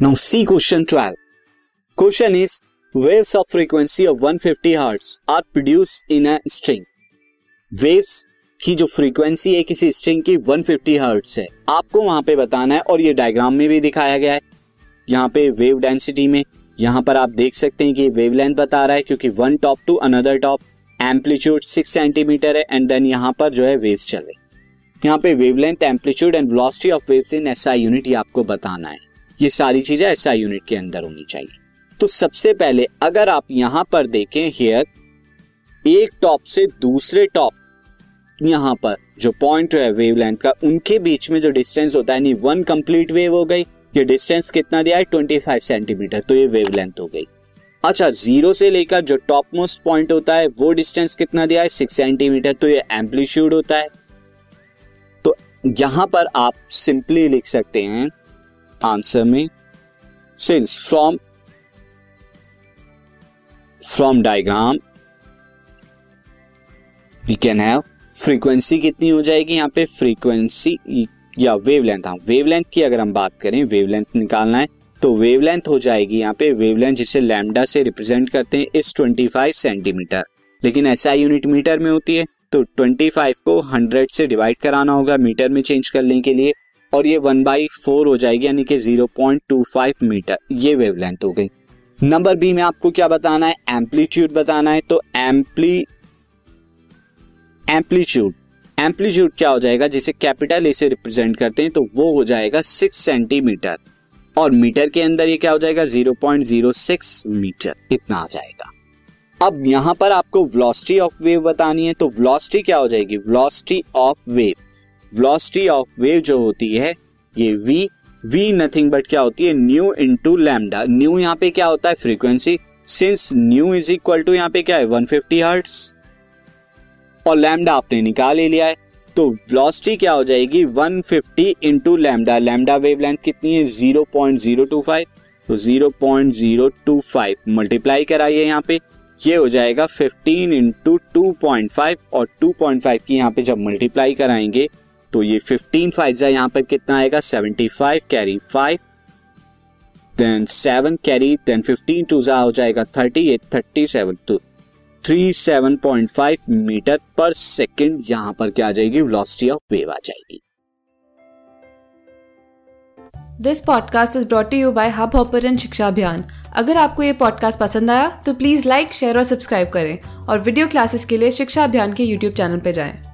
Now C question 12 question is waves of frequency of 150 hertz are produced in a string. Waves की जो frequency है किसी string की 150 hertz है। आपको वहाँ पे बताना है और ये डायग्राम में भी दिखाया गया है। यहाँ पे वेव डेंसिटी में, यहाँ पर आप देख सकते हैं कि वेव लेंथ बता रहा है क्योंकि one top to another top amplitude six centimetre है एंड देन यहाँ पर जो है वेव्स चल रही यहाँ पे wavelength amplitude and velocity of waves in SI unit आपको बताना है। ये सारी चीज़ें एसआई यूनिट के अंदर होनी चाहिए। तो सबसे पहले अगर आप यहाँ पर देखें हेयर एक टॉप से दूसरे टॉप यहाँ पर जो पॉइंट है वेवलेंथ का, उनके बीच में जो डिस्टेंस होता है वन कंप्लीट वेव हो गई, ये डिस्टेंस कितना दिया है? ट्वेंटी फाइव सेंटीमीटर तो ये वेवलेंथ हो गई। अच्छा ज़ीरो से लेकर जो टॉप मोस्ट पॉइंट होता है, वो डिस्टेंस कितना दिया है? सिक्स सेंटीमीटर तो ये एम्पलीट्यूड होता है। तो यहाँ पर आप सिंपली लिख सकते हैं आंसर में since from from diagram we can have frequency कितनी हो जाएगी यहाँ पे? फ्रीक्वेंसी या वेवलेंथ हाँ वेवलेंथ की अगर हम बात करें वेवलेंथ निकालना है तो वेवलेंथ हो जाएगी यहाँ पे वेवलेंथ जिसे लैम्डा से रिप्रेजेंट करते हैं इस 25 सेंटीमीटर लेकिन ऐसा यूनिट मीटर में होती है तो 25 को 100 से डिवाइड कराना होगा मीटर में चेंज करने के लिए। और ये वन बाई फोर हो जाएगी, यानी कि 0.25 मीटर ये वेवलेंथ हो गई. नंबर बी में आपको क्या बताना है? एम्पलीट्यूड बताना है. तो एम्पली एम्पलीट्यूड एम्पलीट्यूड क्या हो जाएगा? जिसे कैपिटल ए से रिप्रेजेंट करते हैं तो वो हो जाएगा सिक्स सेंटीमीटर और मीटर के अंदर ये क्या हो जाएगा? 0.06 मीटर इतना आ जाएगा. अब यहाँ पर आपको वेलोसिटी ऑफ़ वेव बतानी है तो वेलोसिटी क्या हो जाएगी? Velocity of wave velocity of wave जो होती है, ये v v नथिंग बट क्या होती है? न्यू इंटू लैमडा न्यू यहाँ पे क्या होता है? Frequency since nu is equal to यहाँ पे क्या है? 150 फिफ्टी हर्ट्स और लैमडा आपने निकाल ही लिया है। तो वेलोसिटी क्या हो जाएगी? 150 fifty into lambda lambda wavelength कितनी है? 0.025 तो 0.025 मल्टीप्लाई कराइए यहाँ पे। ये हो जाएगा 15 इंटू टू और 2.5 की यहाँ पे जब मल्टीप्लाई कराएँगे तो ये 15 फाइव यहाँ पर कितना आएगा? 75 carry 5 then 7 carry then 15 two जा हो जाएगा 30 ये 37 तो 37.5 मीटर पर सेकंड यहाँ पर क्या आ जाएगी? वेलोसिटी ऑफ़ वेव आ जाएगी। This podcast is brought you by Hubhopper Shiksha Abhiyan अगर आपको ये पॉडकास्ट पसंद आया तो प्लीज़ लाइक शेयर और सब्सक्राइब करें और वीडियो क्लासेस के लिए शिक्षा अभियान के यूट्यूब चैनल पर जाएँ।